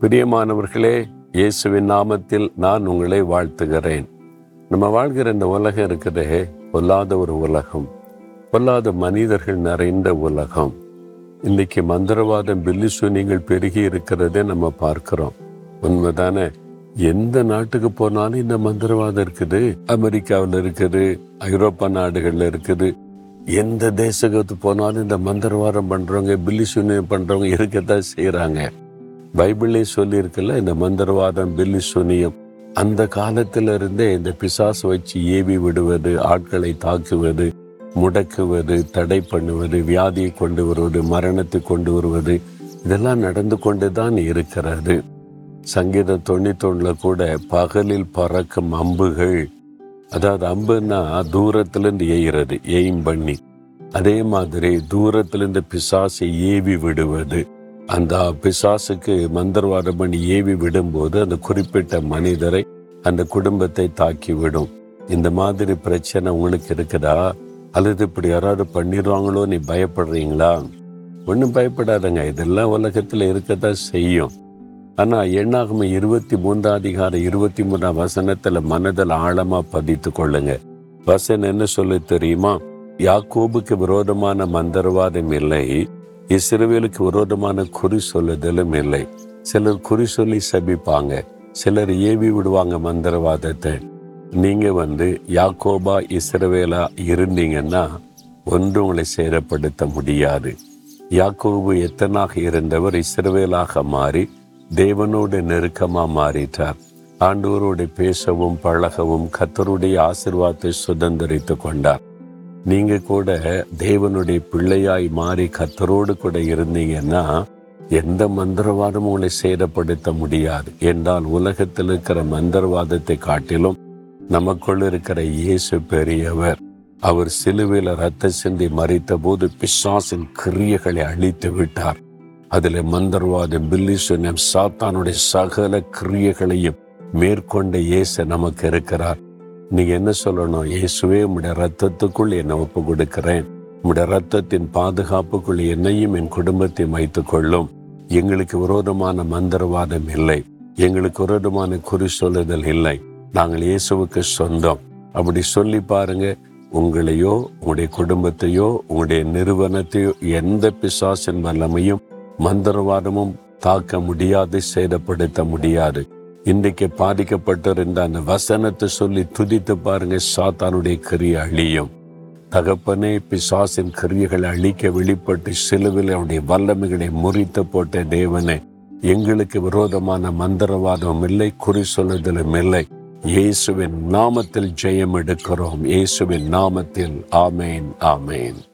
பிரியமானவர்களே இயேசுவின் நாமத்தில் நான் உங்களை வாழ்த்துகிறேன். நம்ம வாழ்கிற இந்த உலகம் இருக்கிறதே பொல்லாத ஒரு உலகம். பொல்லாத மனிதர்கள் நிறைந்த உலகம். இன்னைக்கு மந்திரவாதம் பில்லி சூனியங்கள் பெருகி இருக்கிறதே நம்ம பார்க்கிறோம். உண்மைதானே? எந்த நாட்டுக்கு போனாலும் இந்த மந்திரவாதம் இருக்குது. அமெரிக்காவில் இருக்குது ஐரோப்பா நாடுகளில் இருக்குது. எந்த தேசத்துக்கு போனாலும் இந்த மந்திரவாதம் பண்றவங்க பில்லி சூனியம் பண்றவங்க இருக்கத்தான் செய்யறாங்க பைபிளே சொல்லியிருக்குல்ல இந்த மந்திரவாதம் பில்லி சுனியம். அந்த காலத்திலிருந்தே இந்த பிசாசு வச்சு ஏவி விடுவது ஆட்களை தாக்குவது முடக்குவது தடை பண்ணுவது வியாதியை கொண்டு வருவது மரணத்தை கொண்டு வருவது இதெல்லாம் நடந்து கொண்டு தான் இருக்கிறது. சங்கீதம் தொண்ணூத்தொன்னில் கூட பகலில் பறக்கும் அம்புகள் அதாவது அம்புன்னா தூரத்திலிருந்து எய்கிறது எய்ம் பண்ணி. அதே மாதிரி தூரத்திலிருந்து பிசாசை ஏவி விடுவது அந்த பிசாசுக்கு மந்திரவாதம் பண்ணி ஏவி விடும்போது அந்த குறிப்பிட்ட மனிதரை அந்த குடும்பத்தை தாக்கி விடும் இந்த மாதிரி பிரச்சனை உங்களுக்கு இருக்குதா? அல்லது இப்படி யாராவது பண்ணிடுவாங்களோ நீ பயப்படுறீங்களா? ஒன்றும் பயப்படாதங்க. இதெல்லாம் உலகத்தில் இருக்கத்தான் செய்யும். ஆனால் எண்ணாகம இருபத்தி மூன்றாம் அதிகாரம் இருபத்தி மூணாம் வசனத்தில் மனதில் ஆழமாக பதித்து கொள்ளுங்க. வசனம் என்ன சொல்லு தெரியுமா? யாக்கோபுக்கு விரோதமான மந்திரவாதம் இல்லை. இஸ்ரவேலுக்கு விரோதமான குறி சொல்லுதலும் இல்லை. சிலர் குறி சொல்லி சபிப்பாங்க சிலர் ஏவி விடுவாங்க மந்திரவாதத்தை. நீங்க வந்து யாக்கோபா இஸ்ரவேலா இருந்தீங்கன்னா ஒன்று உங்களை சேரப்படுத்த முடியாது. யாக்கோபு எத்தனாக இருந்தவர்? இஸ்ரவேலாக மாறி தேவனோடு நெருக்கமாக மாறிட்டார். ஆண்டவரோடு பேசவும் பழகவும் கத்தருடைய ஆசிர்வாதத்தை சுதந்திரித்து கொண்டார். நீங்க கூட தேவனுடைய பிள்ளையாய் மாறி கத்தரோடு கூட இருந்தீங்கன்னா எந்த மந்திரவாதமும் உங்களை சேதப்படுத்த முடியாது. என்றால் உலகத்தில் இருக்கிற மந்திரவாதத்தை காட்டிலும் நமக்குள் இருக்கிற இயேசு பெரியவர் அவர் சிலுவையில் ரத்த சிந்தி மறித்த போது பிசாசின் கிரியைகளை அழித்து விட்டார். அதில் மந்திரவாதம் பில்லிசுனம் சாத்தானுடைய சகல கிரியைகளையும் மேற்கொண்ட இயேசு நமக்கு இருக்கிறார். நீங்க என்ன சொல்லணும்? இயேசுவே உம்முடைய ரத்தத்துக்குள் என்னை ஒப்பு கொடுக்கிறேன் உம்முடைய ரத்தத்தின் பாதுகாப்புக்குள் என்னையும் என் குடும்பத்தையும் வைத்துக் கொள்ளும் எங்களுக்கு விரோதமான மந்திரவாதம் இல்லை. எங்களுக்கு விரோதமான குறி சொல்லுதல் இல்லை. நாங்கள் இயேசுவுக்கு சொந்தம். அப்படி சொல்லி பாருங்க உங்களையோ உங்களுடைய குடும்பத்தையோ உங்களுடைய நிறுவனத்தையோ எந்த பிசாசின் வல்லமையும் மந்திரவாதமும் தாக்க முடியாது சேதப்படுத்த முடியாது. இன்றைக்கு பாதிக்கப்பட்டிருந்த அந்த வசனத்தை சொல்லி துதித்து பாருங்க சாத்தானுடைய கிரியை அழியும். தகப்பனே பிசாசின் கிரியைகளை அழிக்க வெளிப்பட்டு சிலுவில் அவனுடைய வல்லமைகளை முறித்து போட்ட தேவனே எங்களுக்கு விரோதமான மந்திரவாதம் இல்லை குறி சொல்லுதலும் இல்லை. இயேசுவின் நாமத்தில் ஜெயம் எடுக்கிறோம். இயேசுவின் நாமத்தில் ஆமேன் ஆமேன்.